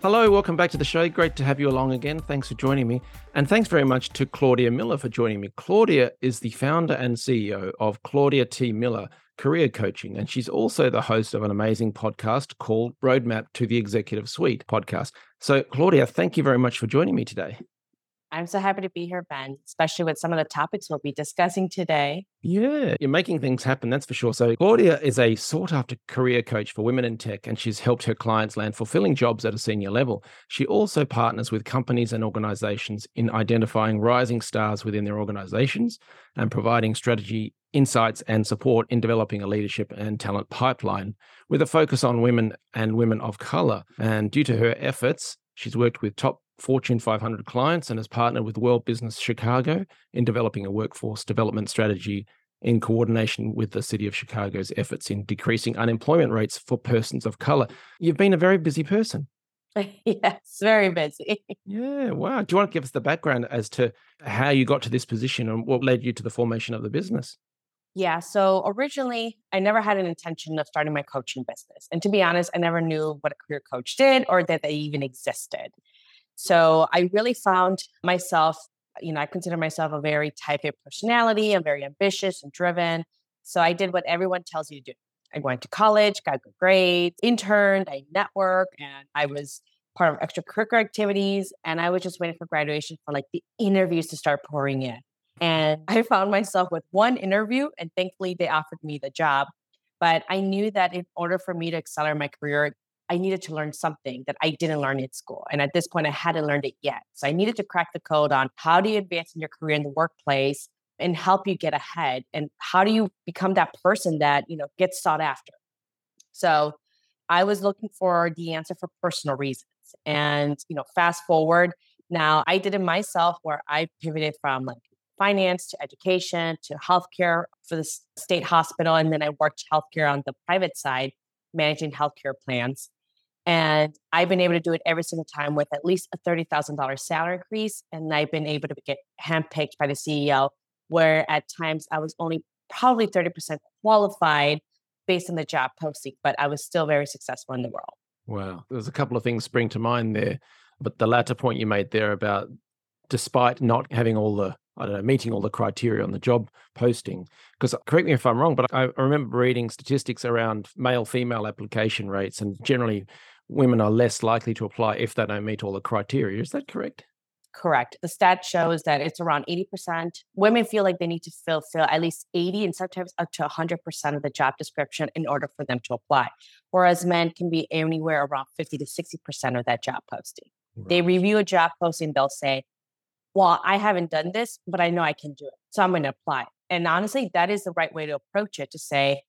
Hello, welcome back to the show. Great to have you along again. Thanks for joining me. And thanks very much to Claudia Miller for joining me. Claudia is the founder and CEO of Claudia T. Miller Career Coaching, and she's also the host of an amazing podcast called Roadmap to the Executive Suite podcast. So, Claudia, thank you very much for joining me today. I'm so happy to be here, Ben, especially with some of the topics we'll be discussing today. Yeah, you're making things happen, that's for sure. So, Claudia is a sought after career coach for women in tech, and she's helped her clients land fulfilling jobs at a senior level. She also partners with companies and organizations in identifying rising stars within their organizations and providing strategy, insights, and support in developing a leadership and talent pipeline with a focus on women and women of color. And due to her efforts, she's worked with top Fortune 500 clients and has partnered with World Business Chicago in developing a workforce development strategy in coordination with the city of Chicago's efforts in decreasing unemployment rates for persons of color. You've been a very busy person. yes, very busy. Yeah, wow. Do you want to give us the background as to how you got to this position and what led you to the formation of the business? Yeah, so originally I never had an intention of starting my coaching business. And to be honest, I never knew what a career coach did or that they even existed. So I really found myself, you know, I consider myself a very type A personality. I'm very ambitious and driven. So I did what everyone tells you to do. I went to college, got good grades, interned, I networked, and I was part of extracurricular activities. And I was just waiting for graduation for like the interviews to start pouring in. And I found myself with one interview, and thankfully they offered me the job. But I knew that in order for me to accelerate my career, I needed to learn something that I didn't learn in school. And at this point, I hadn't learned it yet. So I needed to crack the code on how do you advance in your career in the workplace and help you get ahead and how do you become that person that you know gets sought after so i was looking for the answer for personal reasons and you know fast forward now i did it myself where i pivoted from like finance to education to healthcare for the state hospital and then i worked healthcare on the private side managing healthcare plans and I've been able to do it every single time with at least a $30,000 salary increase. And I've been able to get handpicked by the CEO, where at times I was only probably 30% qualified based on the job posting, but I was still very successful in the role. Wow. There's a couple of things spring to mind there. But the latter point you made there about despite not having all the I don't know, meeting all the criteria on the job posting. Because correct me if I'm wrong, but I remember reading statistics around male female application rates, and generally women are less likely to apply if they don't meet all the criteria. Is that correct? Correct. The stat shows that it's around 80%. Women feel like they need to fulfill at least 80 and sometimes up to 100% of the job description in order for them to apply. Whereas men can be anywhere around 50 to 60% of that job posting. Right. They review a job posting, they'll say, Well, I haven't done this, but I know I can do it. So I'm going to apply. And honestly, that is the right way to approach it to say,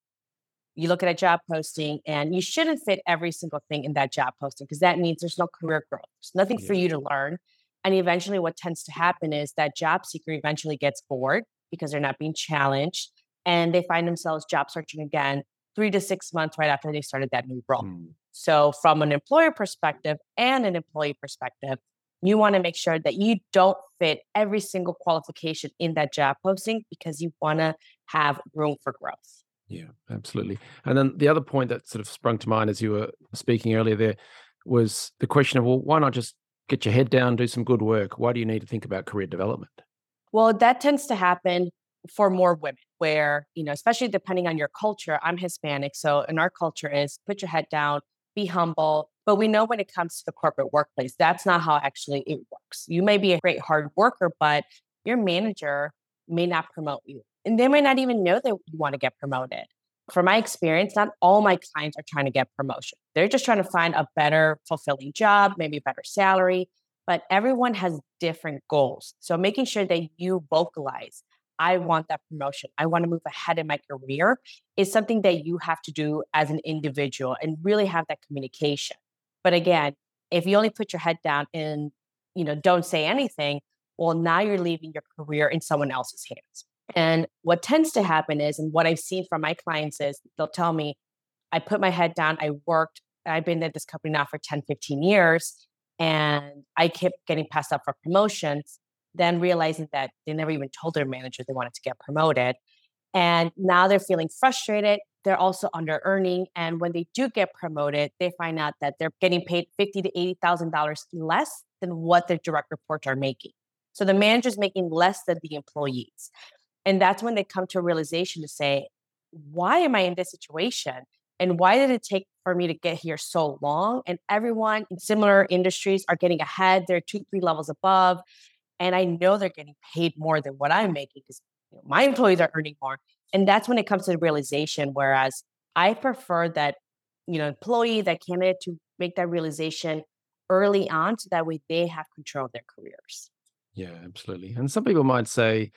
you look at a job posting and you shouldn't fit every single thing in that job posting because that means there's no career growth. There's nothing yeah. for you to learn. And eventually, what tends to happen is that job seeker eventually gets bored because they're not being challenged and they find themselves job searching again three to six months right after they started that new role. Mm. So, from an employer perspective and an employee perspective, you want to make sure that you don't fit every single qualification in that job posting because you want to have room for growth. Yeah, absolutely. And then the other point that sort of sprung to mind as you were speaking earlier there was the question of, well, why not just get your head down, do some good work? Why do you need to think about career development? Well, that tends to happen for more women where, you know, especially depending on your culture, I'm Hispanic. So in our culture is put your head down, be humble. But we know when it comes to the corporate workplace, that's not how actually it works. You may be a great hard worker, but your manager may not promote you and they might not even know that you want to get promoted. From my experience, not all my clients are trying to get promotion. They're just trying to find a better, fulfilling job, maybe a better salary, but everyone has different goals. So making sure that you vocalize, I want that promotion, I want to move ahead in my career is something that you have to do as an individual and really have that communication. But again, if you only put your head down and you know don't say anything, well, now you're leaving your career in someone else's hands. And what tends to happen is, and what I've seen from my clients is they'll tell me, I put my head down, I worked, I've been at this company now for 10, 15 years, and I kept getting passed up for promotions, then realizing that they never even told their manager they wanted to get promoted. And now they're feeling frustrated. They're also under earning. And when they do get promoted, they find out that they're getting paid fifty to eighty thousand dollars less than what their direct reports are making. So the manager's making less than the employees. And that's when they come to a realization to say, why am I in this situation? And why did it take for me to get here so long? And everyone in similar industries are getting ahead. They're two, three levels above. And I know they're getting paid more than what I'm making because you know, my employees are earning more. And that's when it comes to the realization. Whereas I prefer that, you know, employee, that candidate to make that realization early on so that way they have control of their careers. Yeah, absolutely. And some people might say,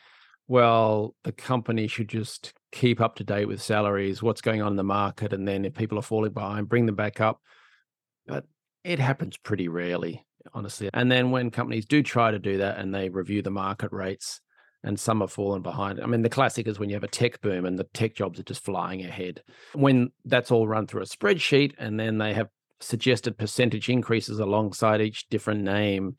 well, the company should just keep up to date with salaries, what's going on in the market, and then if people are falling behind, bring them back up. But it happens pretty rarely, honestly. And then when companies do try to do that and they review the market rates, and some have fallen behind. I mean, the classic is when you have a tech boom and the tech jobs are just flying ahead. When that's all run through a spreadsheet and then they have suggested percentage increases alongside each different name.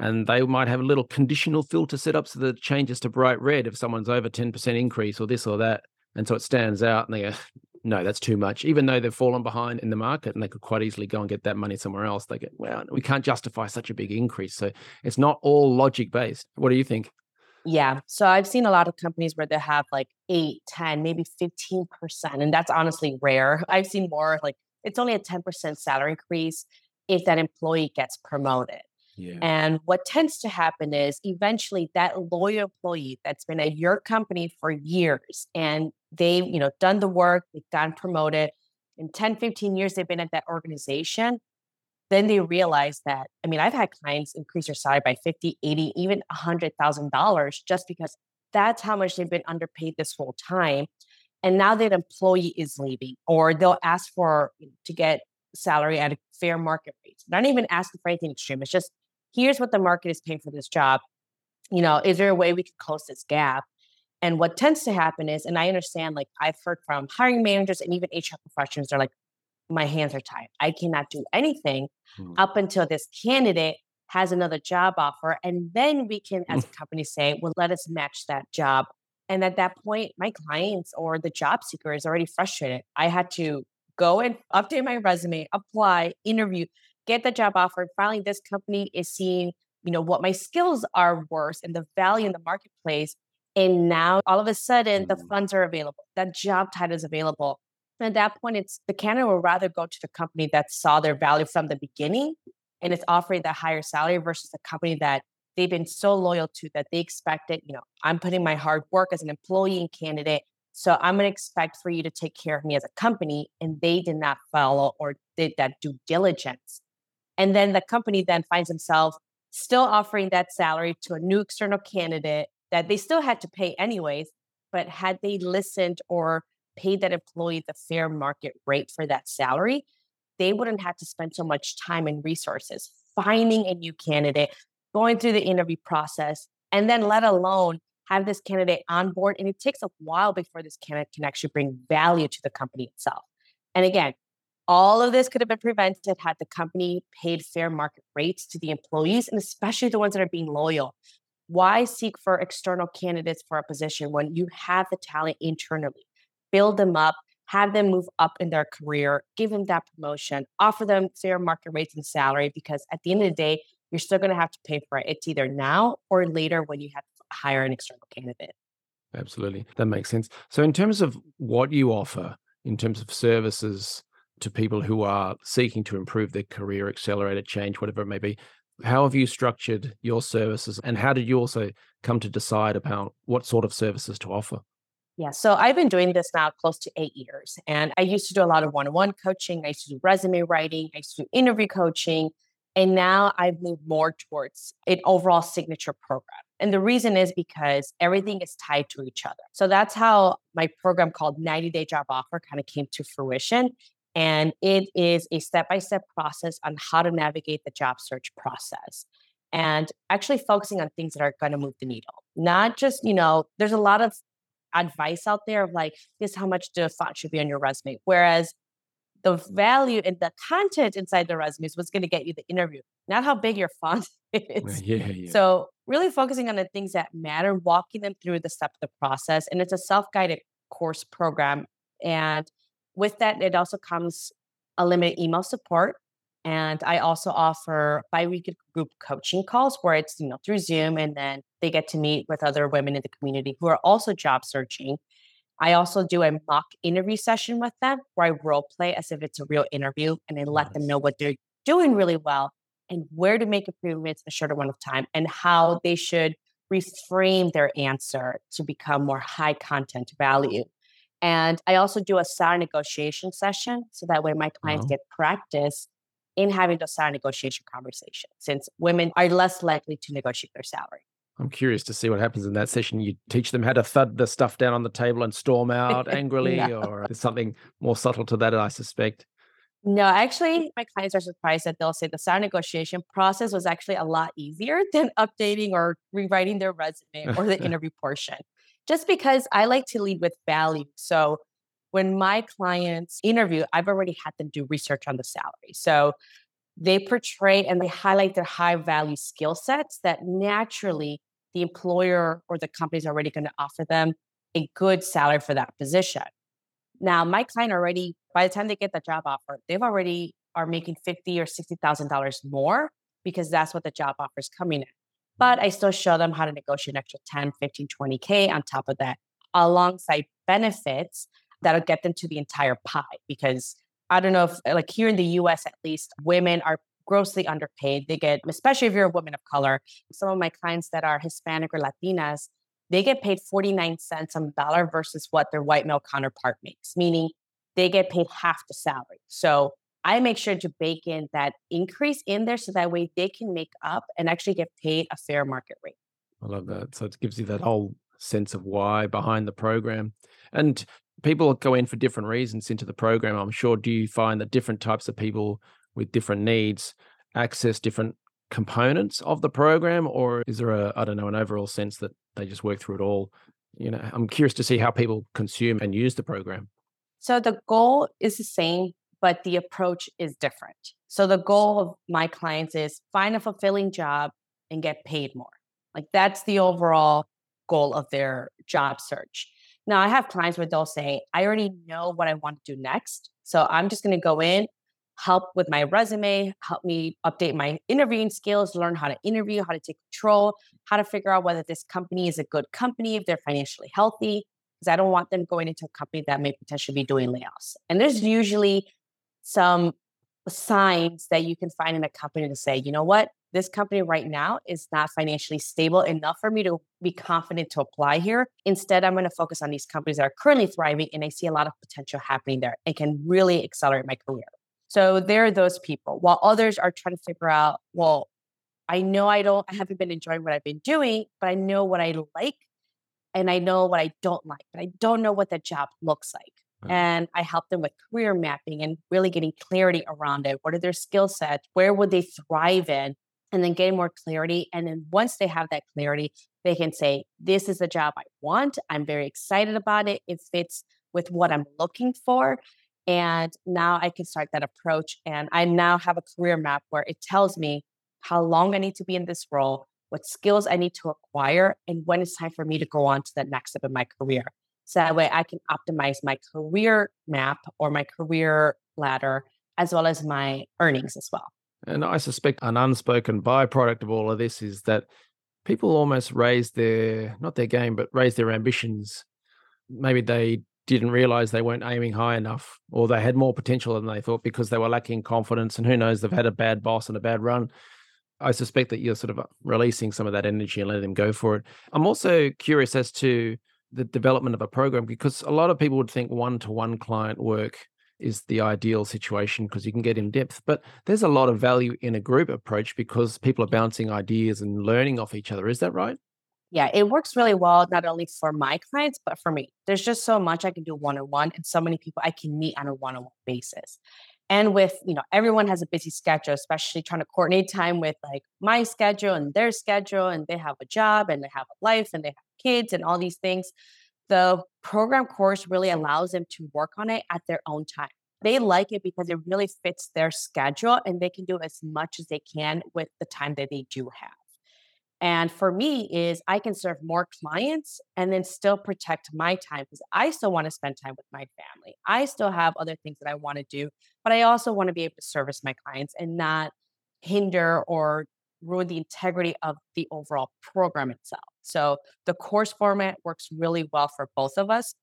And they might have a little conditional filter set up so that it changes to bright red if someone's over 10% increase or this or that. And so it stands out and they go, no, that's too much. Even though they've fallen behind in the market and they could quite easily go and get that money somewhere else, they get, well, we can't justify such a big increase. So it's not all logic based. What do you think? Yeah. So I've seen a lot of companies where they have like 8, 10, maybe 15%. And that's honestly rare. I've seen more like it's only a 10% salary increase if that employee gets promoted. Yeah. And what tends to happen is eventually that loyal employee that's been at your company for years and they've, you know, done the work, they've gotten promoted. In 10, 15 years they've been at that organization, then they realize that, I mean, I've had clients increase their salary by 50, 80, even $100,000 just because that's how much they've been underpaid this whole time. And now that employee is leaving, or they'll ask for to get salary at a fair market rate. Not even asking for anything extreme. It's just here's what the market is paying for this job. You know, is there a way we can close this gap? And what tends to happen is, and I understand, like I've heard from hiring managers and even HR professionals, they're like, my hands are tied. I cannot do anything hmm. up until this candidate has another job offer. And then we can, as a company, say, well, let us match that job and at that point, my clients or the job seeker is already frustrated. I had to go and update my resume, apply, interview, get the job offer. Finally, this company is seeing, you know, what my skills are worth and the value in the marketplace. And now all of a sudden the mm. funds are available. That job title is available. And at that point, it's the candidate will rather go to the company that saw their value from the beginning and it's offering that higher salary versus the company that they've been so loyal to that they expect it. You know, I'm putting my hard work as an employee and candidate. So I'm going to expect for you to take care of me as a company. And they did not follow or did that due diligence. And then the company then finds themselves still offering that salary to a new external candidate that they still had to pay anyways. But had they listened or paid that employee the fair market rate for that salary, they wouldn't have to spend so much time and resources finding a new candidate, going through the interview process, and then let alone have this candidate on board. And it takes a while before this candidate can actually bring value to the company itself. And again, all of this could have been prevented had the company paid fair market rates to the employees and especially the ones that are being loyal. Why seek for external candidates for a position when you have the talent internally? Build them up, have them move up in their career, give them that promotion, offer them fair market rates and salary because at the end of the day, you're still going to have to pay for it. It's either now or later when you have to hire an external candidate. Absolutely. That makes sense. So, in terms of what you offer, in terms of services to people who are seeking to improve their career, accelerated change, whatever it may be, how have you structured your services and how did you also come to decide about what sort of services to offer? Yeah, so I've been doing this now close to eight years. And I used to do a lot of one on one coaching. I used to do resume writing. I used to do interview coaching. And now I've moved more towards an overall signature program. And the reason is because everything is tied to each other. So that's how my program called 90 Day Job Offer kind of came to fruition. And it is a step by step process on how to navigate the job search process. and actually focusing on things that are going to move the needle. Not just, you know, there's a lot of advice out there of like, this how much the font should be on your resume. Whereas the value and the content inside the resume is what's going to get you the interview, not how big your font is. Yeah, yeah. So really focusing on the things that matter, walking them through the step of the process. And it's a self-guided course program. And with that, it also comes a limited email support. And I also offer bi-weekly group coaching calls where it's, you know, through Zoom and then they get to meet with other women in the community who are also job searching. I also do a mock interview session with them where I role play as if it's a real interview and I let nice. them know what they're doing really well and where to make improvements in a shorter amount of time and how they should reframe their answer to become more high content value. And I also do a salary negotiation session so that way my clients oh. get practice in having those salary negotiation conversations since women are less likely to negotiate their salary. I'm curious to see what happens in that session. You teach them how to thud the stuff down on the table and storm out angrily, no. or there's something more subtle to that, I suspect. No, actually, my clients are surprised that they'll say the salary negotiation process was actually a lot easier than updating or rewriting their resume or the interview portion. Just because I like to lead with value. So when my clients interview, I've already had them do research on the salary. So they portray and they highlight their high value skill sets that naturally the employer or the company is already going to offer them a good salary for that position. Now, my client already, by the time they get the job offer, they've already are making fifty or sixty thousand dollars more because that's what the job offer is coming in. But I still show them how to negotiate an extra 10, 15, 20K on top of that, alongside benefits that'll get them to the entire pie. Because I don't know if like here in the US at least, women are grossly underpaid. They get, especially if you're a woman of color, some of my clients that are Hispanic or Latinas, they get paid 49 cents on the dollar versus what their white male counterpart makes, meaning they get paid half the salary. So I make sure to bake in that increase in there so that way they can make up and actually get paid a fair market rate. I love that. So it gives you that whole sense of why behind the program. And people go in for different reasons into the program. I'm sure. Do you find that different types of people with different needs access different components of the program or is there a i don't know an overall sense that they just work through it all you know i'm curious to see how people consume and use the program so the goal is the same but the approach is different. So the goal of my clients is find a fulfilling job and get paid more. Like that's the overall goal of their job search. Now i have clients where they'll say i already know what i want to do next so i'm just going to go in help with my resume, help me update my interviewing skills, learn how to interview, how to take control, how to figure out whether this company is a good company, if they're financially healthy, because I don't want them going into a company that may potentially be doing layoffs. And there's usually some signs that you can find in a company to say, you know what, this company right now is not financially stable enough for me to be confident to apply here. Instead, I'm going to focus on these companies that are currently thriving and I see a lot of potential happening there and can really accelerate my career. So there are those people, while others are trying to figure out, well, I know I don't, I haven't been enjoying what I've been doing, but I know what I like and I know what I don't like, but I don't know what the job looks like. Mm-hmm. And I help them with career mapping and really getting clarity around it. What are their skill sets? Where would they thrive in? And then getting more clarity. And then once they have that clarity, they can say, This is the job I want. I'm very excited about it. It fits with what I'm looking for. And now I can start that approach. And I now have a career map where it tells me how long I need to be in this role, what skills I need to acquire, and when it's time for me to go on to the next step in my career. So that way I can optimize my career map or my career ladder, as well as my earnings as well. And I suspect an unspoken byproduct of all of this is that people almost raise their, not their game, but raise their ambitions. Maybe they didn't realize they weren't aiming high enough or they had more potential than they thought because they were lacking confidence and who knows they've had a bad boss and a bad run i suspect that you're sort of uh, releasing some of that energy and letting them go for it i'm also curious as to the development of a program because a lot of people would think one-to-one client work is the ideal situation because you can get in depth but there's a lot of value in a group approach because people are bouncing ideas and learning off each other is that right yeah, it works really well, not only for my clients, but for me. There's just so much I can do one on one and so many people I can meet on a one on one basis. and with you know everyone has a busy schedule especially trying to coordinate time with like my schedule and their schedule and they have a job and they have a life and they have kids and all these things the program course really allows them to work on it at their own time they like it because it really fits their schedule and they can do as much as they can with the time that they do have and for me is I can serve more clients and then still protect my time because I still want to spend time with my family. I still have other things that I want to do, but I also want to be able to service my clients and not hinder or ruin the integrity of the overall program itself. So the course format works really well for both of us.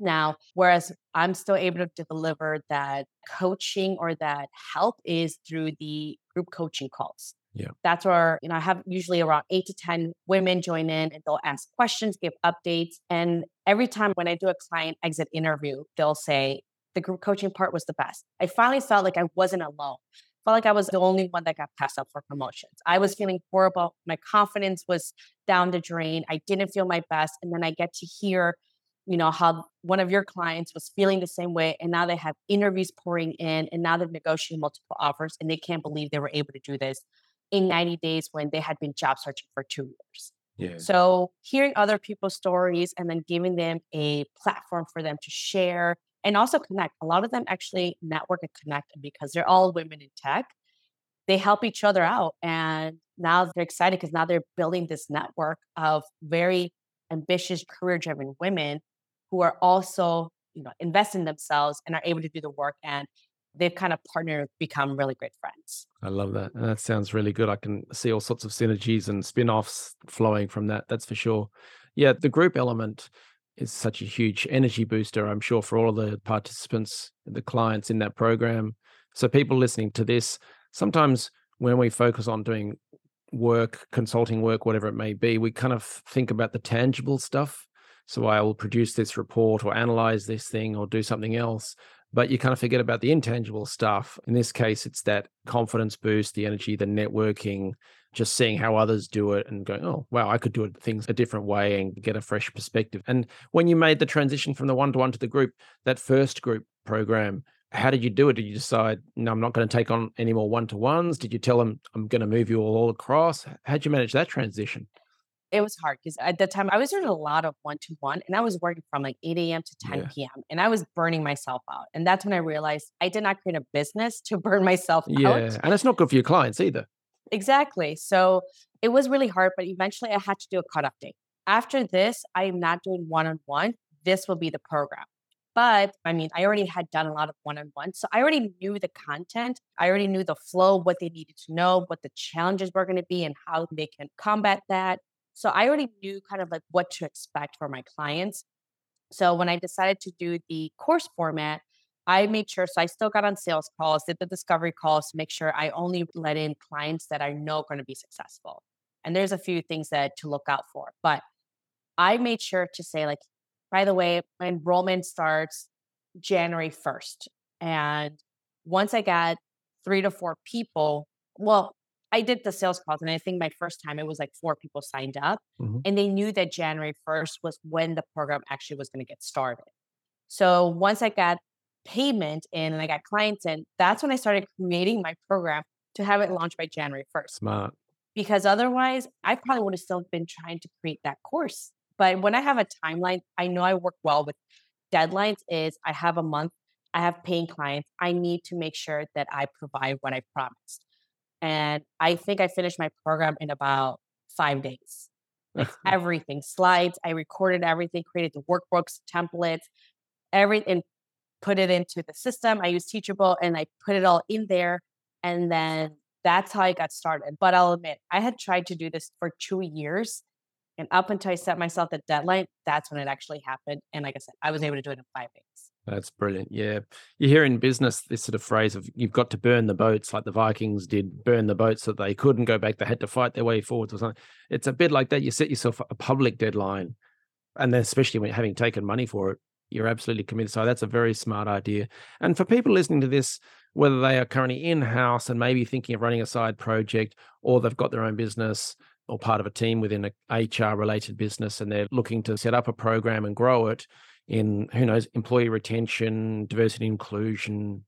Now, whereas I'm still able to deliver that coaching or that help is through the group coaching calls. Yeah. That's where, you know, I have usually around eight to 10 women join in and they'll ask questions, give updates. And every time when I do a client exit interview, they'll say, the group coaching part was the best. I finally felt like I wasn't alone. Felt like I was the only one that got passed up for promotions. I was feeling horrible. My confidence was down the drain. I didn't feel my best. And then I get to hear, you know, how one of your clients was feeling the same way. And now they have interviews pouring in and now they're negotiating multiple offers and they can't believe they were able to do this in 90 days when they had been job searching for two years. Yeah. So, hearing other people's stories and then giving them a platform for them to share and also connect. A lot of them actually network and connect because they're all women in tech. They help each other out. And now they're excited because now they're building this network of very ambitious, career driven women who are also, you know, invest in themselves and are able to do the work and they've kind of partnered, become really great friends. I love that. And that sounds really good. I can see all sorts of synergies and spin offs flowing from that. That's for sure. Yeah, the group element is such a huge energy booster, I'm sure, for all of the participants, the clients in that program. So, people listening to this, sometimes when we focus on doing work, consulting work, whatever it may be, we kind of think about the tangible stuff. So, I will produce this report or analyze this thing or do something else but you kind of forget about the intangible stuff. In this case, it's that confidence boost, the energy, the networking, just seeing how others do it and going, oh, wow, I could do things a different way and get a fresh perspective. And when you made the transition from the one to one to the group, that first group program, how did you do it? Did you decide, no, I'm not going to take on any more one to ones? Did you tell them, I'm going to move you all, all across? How'd you manage that transition? it was hard because at the time I was doing a lot of one to one and I was working from like 8 a.m. to 10 yeah. p.m. and I was burning myself out. And that's when I realized I did not create a business to burn myself yeah. out. Yeah. And it's not good for your clients either. Exactly. So it was really hard, but eventually I had to do a cut date. After this, I am not doing one on one. This will be the program. But I mean, I already had done a lot of one on one. So I already knew the content. I already knew the flow, what they needed to know, what the challenges were going to be, and how they can combat that. So I already knew kind of like what to expect for my clients. So when I decided to do the course format, I made sure, so I still got on sales calls, did the discovery calls to make sure I only let in clients that I know are going to be successful. And there's a few things that to look out for. But I made sure to say, like, by the way, my enrollment starts January 1st. And once I got three to four people, well, I did the sales calls, and I think my first time it was like four people signed up, mm-hmm. and they knew that January 1st was when the program actually was going to get started. So once I got payment in and I got clients in, that's when I started creating my program to have it launched by January 1st. Smart. Because otherwise, I probably would have still been trying to create that course. But when I have a timeline, I know I work well with deadlines. Is I have a month, I have paying clients. I need to make sure that I provide what I promised. And I think I finished my program in about five days. Like everything, slides, I recorded everything, created the workbooks, templates, everything, put it into the system. I use Teachable and I put it all in there. And then that's how I got started. But I'll admit, I had tried to do this for two years. And up until I set myself the deadline, that's when it actually happened. And like I said, I was able to do it in five days. That's brilliant. Yeah. You hear in business this sort of phrase of you've got to burn the boats like the Vikings did, burn the boats so they couldn't go back. They had to fight their way forwards or something. It's a bit like that. You set yourself a public deadline. And then especially when having taken money for it, you're absolutely committed. So that's a very smart idea. And for people listening to this, whether they are currently in-house and maybe thinking of running a side project or they've got their own business or part of a team within a HR related business and they're looking to set up a program and grow it in who knows employee retention, diversity inclusion,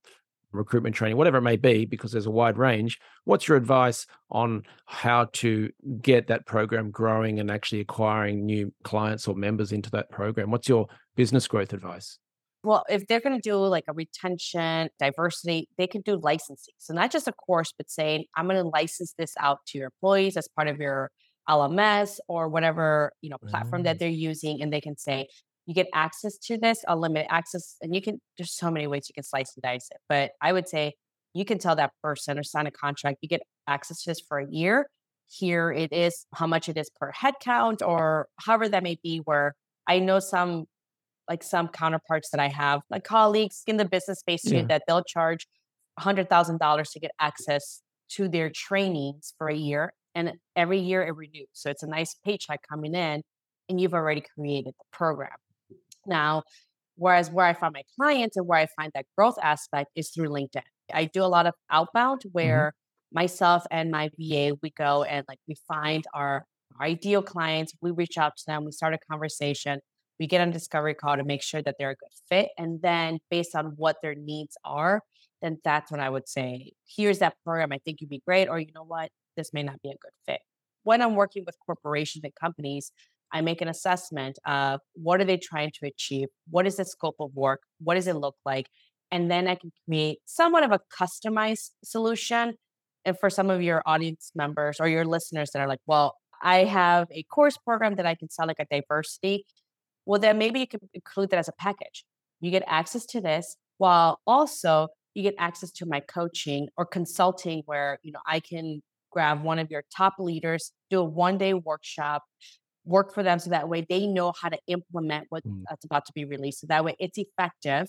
recruitment training, whatever it may be, because there's a wide range. What's your advice on how to get that program growing and actually acquiring new clients or members into that program? What's your business growth advice? Well, if they're going to do like a retention, diversity, they can do licensing. So not just a course, but saying, I'm going to license this out to your employees as part of your LMS or whatever, you know, platform mm. that they're using. And they can say, you get access to this, unlimited access. And you can, there's so many ways you can slice and dice it. But I would say you can tell that person or sign a contract, you get access to this for a year. Here it is, how much it is per head count or however that may be, where I know some like some counterparts that I have, like colleagues in the business space too, yeah. that they'll charge $100,000 to get access to their trainings for a year. And every year it renews. So it's a nice paycheck coming in, and you've already created the program. Now, whereas where I find my clients and where I find that growth aspect is through LinkedIn. I do a lot of outbound mm-hmm. where mm-hmm. myself and my VA, we go and like we find our, our ideal clients, we reach out to them, we start a conversation we get on discovery call to make sure that they're a good fit. And then based on what their needs are, then that's when I would say, here's that program. I think you'd be great. Or you know what? This may not be a good fit. When I'm working with corporations and companies, I make an assessment of what are they trying to achieve? What is the scope of work? What does it look like? And then I can create somewhat of a customized solution. And for some of your audience members or your listeners that are like, well, I have a course program that I can sell like a diversity well, then maybe you can include that as a package. You get access to this while also you get access to my coaching or consulting where, you know, I can grab one of your top leaders, do a one day workshop, work for them so that way they know how to implement what's mm. about to be released. So that way it's effective.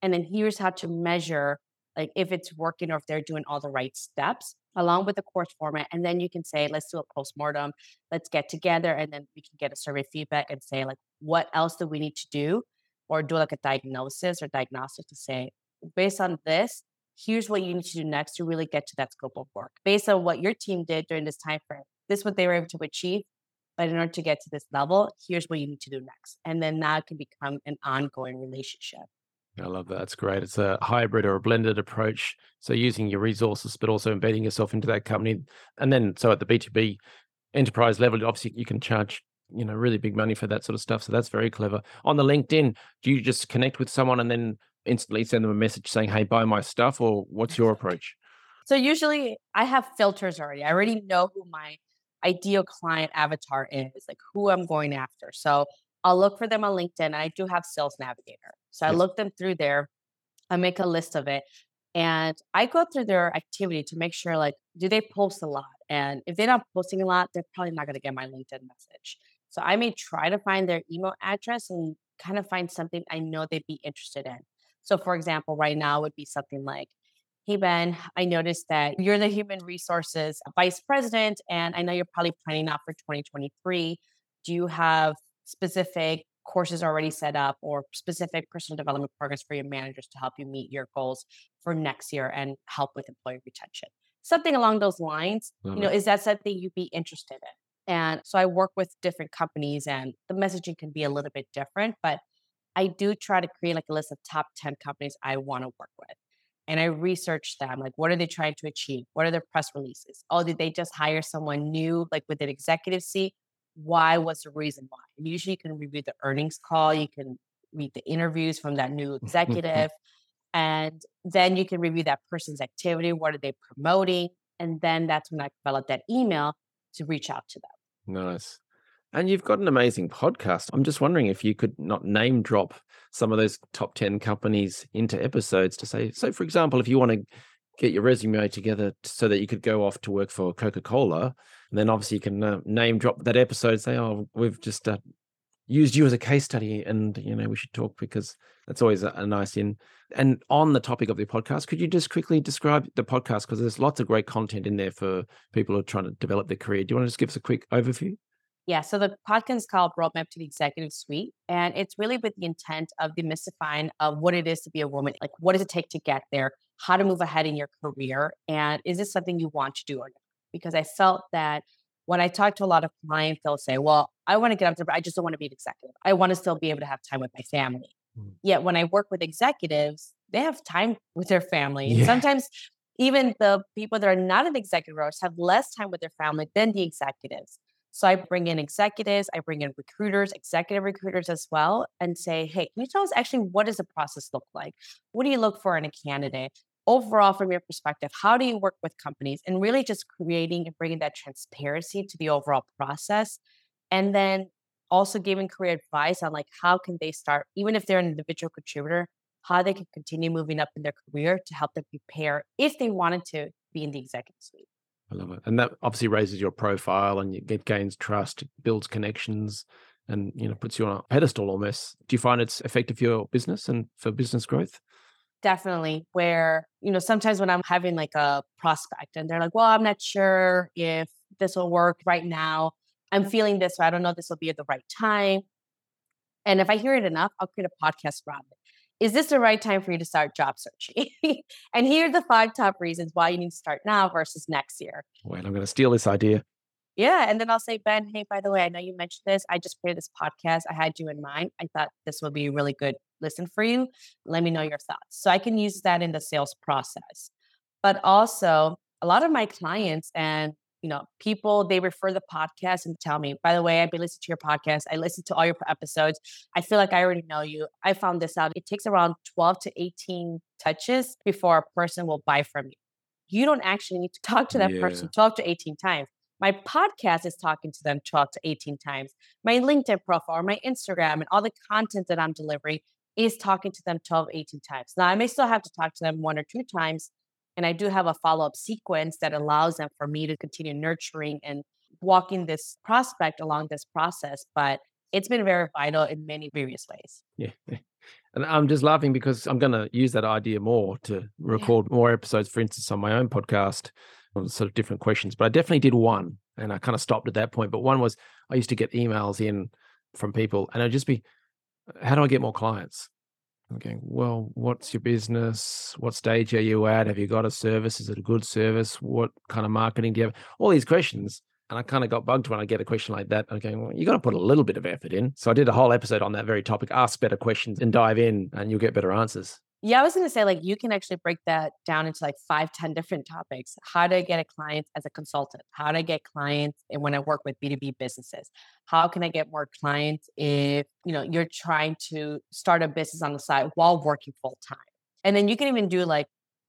And then here's how to measure like if it's working or if they're doing all the right steps along with the course format. And then you can say, let's do a postmortem, let's get together, and then we can get a survey feedback and say, like, what else do we need to do? Or do like a diagnosis or diagnostic to say, based on this, here's what you need to do next to really get to that scope of work. Based on what your team did during this time frame, this is what they were able to achieve. But in order to get to this level, here's what you need to do next. And then that can become an ongoing relationship. I love that. That's great. It's a hybrid or a blended approach. So using your resources, but also embedding yourself into that company. And then, so at the B2B enterprise level, obviously you can charge, you know, really big money for that sort of stuff. So that's very clever. On the LinkedIn, do you just connect with someone and then instantly send them a message saying, hey, buy my stuff? Or what's your approach? So usually I have filters already. I already know who my ideal client avatar is, like who I'm going after. So I'll look for them on LinkedIn. I do have Sales Navigator. So I look them through there. I make a list of it. And I go through their activity to make sure, like, do they post a lot? And if they're not posting a lot, they're probably not going to get my LinkedIn message. So I may try to find their email address and kind of find something I know they'd be interested in. So, for example, right now would be something like, Hey, Ben, I noticed that you're the human resources vice president, and I know you're probably planning out for 2023. Do you have specific courses already set up or specific personal development programs for your managers to help you meet your goals for next year and help with employee retention something along those lines you know is that something you'd be interested in? And so i work with different companies and the messaging can be a little bit different but i do try to create like a list of top 10 companies i want to work with and i research them like what are they trying to achieve? What are their press releases? Oh did they just hire someone new like with an executive seat why was the reason why. And usually you can review the earnings call, you can read the interviews from that new executive, and then you can review that person's activity. What are they promoting? And then that's when I develop that email to reach out to them. Nice. And you've got an amazing podcast. I'm just wondering if you could not name drop some of those top 10 companies into episodes to say, so for example, if you want to get your resume together so that you could go off to work for Coca Cola. And then obviously you can uh, name drop that episode, say, oh, we've just uh, used you as a case study and, you know, we should talk because that's always a, a nice in. And on the topic of the podcast, could you just quickly describe the podcast? Because there's lots of great content in there for people who are trying to develop their career. Do you want to just give us a quick overview? Yeah, so the podcast is called Roadmap to the Executive Suite, and it's really with the intent of demystifying of what it is to be a woman. Like, what does it take to get there? How to move ahead in your career, and is this something you want to do or not? Because I felt that when I talk to a lot of clients, they'll say, "Well, I want to get up there, but I just don't want to be an executive. I want to still be able to have time with my family." Mm. Yet when I work with executives, they have time with their family. Yeah. Sometimes even the people that are not in executive roles have less time with their family than the executives. So I bring in executives, I bring in recruiters, executive recruiters as well, and say, hey, can you tell us actually what does the process look like? What do you look for in a candidate? Overall, from your perspective, how do you work with companies and really just creating and bringing that transparency to the overall process? And then also giving career advice on like how can they start, even if they're an individual contributor, how they can continue moving up in their career to help them prepare if they wanted to be in the executive suite. I love it. And that obviously raises your profile and it gains trust, builds connections, and you know, puts you on a pedestal almost. Do you find it's effective for your business and for business growth? Definitely. Where, you know, sometimes when I'm having like a prospect and they're like, well, I'm not sure if this will work right now. I'm feeling this, so I don't know if this will be at the right time. And if I hear it enough, I'll create a podcast around it is this the right time for you to start job searching? and here are the five top reasons why you need to start now versus next year. Wait, I'm going to steal this idea. Yeah. And then I'll say, Ben, hey, by the way, I know you mentioned this. I just created this podcast. I had you in mind. I thought this would be a really good listen for you. Let me know your thoughts. So I can use that in the sales process. But also, a lot of my clients and you know, people they refer the podcast and tell me, by the way, I've been listening to your podcast. I listened to all your episodes. I feel like I already know you. I found this out. It takes around 12 to 18 touches before a person will buy from you. You don't actually need to talk to that yeah. person 12 to 18 times. My podcast is talking to them 12 to 18 times. My LinkedIn profile or my Instagram and all the content that I'm delivering is talking to them 12, 18 times. Now, I may still have to talk to them one or two times and I do have a follow up sequence that allows them for me to continue nurturing and walking this prospect along this process. But it's been very vital in many various ways. Yeah. And I'm just laughing because I'm going to use that idea more to record yeah. more episodes, for instance, on my own podcast sort of different questions. But I definitely did one and I kind of stopped at that point. But one was I used to get emails in from people and I'd just be, uh, how do I get more clients? Okay, well, what's your business? What stage are you at? Have you got a service? Is it a good service? What kind of marketing do you have? All these questions. And I kind of got bugged when I get a question like that. Okay, well, you got to put a little bit of effort in. So I did a whole episode on that very topic. Ask better questions and dive in, and you'll get better answers. Yeah, I was going to say, like, you can actually break that down into like five, ten different topics. How to get a client as a consultant? How to get clients and when I work with B2B businesses? How can I get more clients if, you know, you're trying to start a business on the side while working full time? And then you can even do like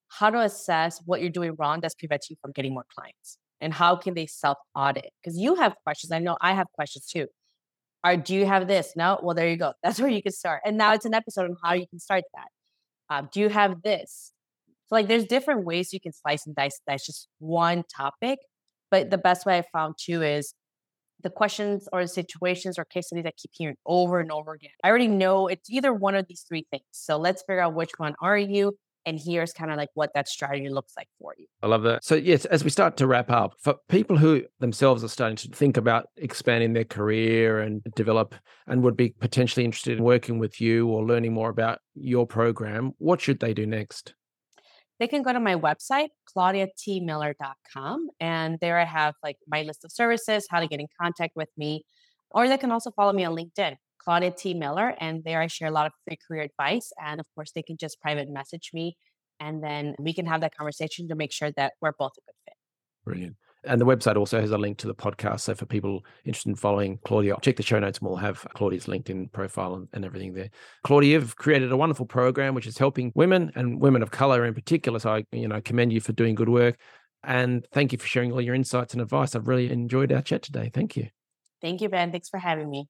how to assess what you're doing wrong that's prevents you from getting more clients. And how can they self audit? Because you have questions. I know I have questions too. Or do you have this? No? Well, there you go. That's where you can start. And now it's an episode on how you can start that um, do you have this? So like there's different ways you can slice and dice. That's just one topic. But the best way I found too is the questions or the situations or case studies I keep hearing over and over again. I already know it's either one of these three things. So let's figure out which one are you and here's kind of like what that strategy looks like for you. I love that. So, yes, as we start to wrap up, for people who themselves are starting to think about expanding their career and develop and would be potentially interested in working with you or learning more about your program, what should they do next? They can go to my website, claudiatmiller.com, and there I have like my list of services, how to get in contact with me, or they can also follow me on LinkedIn. Claudia T. Miller, and there I share a lot of free career advice. And of course, they can just private message me, and then we can have that conversation to make sure that we're both a good fit. Brilliant. And the website also has a link to the podcast. So for people interested in following Claudia, check the show notes and we'll have Claudia's LinkedIn profile and, and everything there. Claudia, you've created a wonderful program which is helping women and women of color in particular. So I, you know, commend you for doing good work. And thank you for sharing all your insights and advice. I've really enjoyed our chat today. Thank you. Thank you, Ben. Thanks for having me.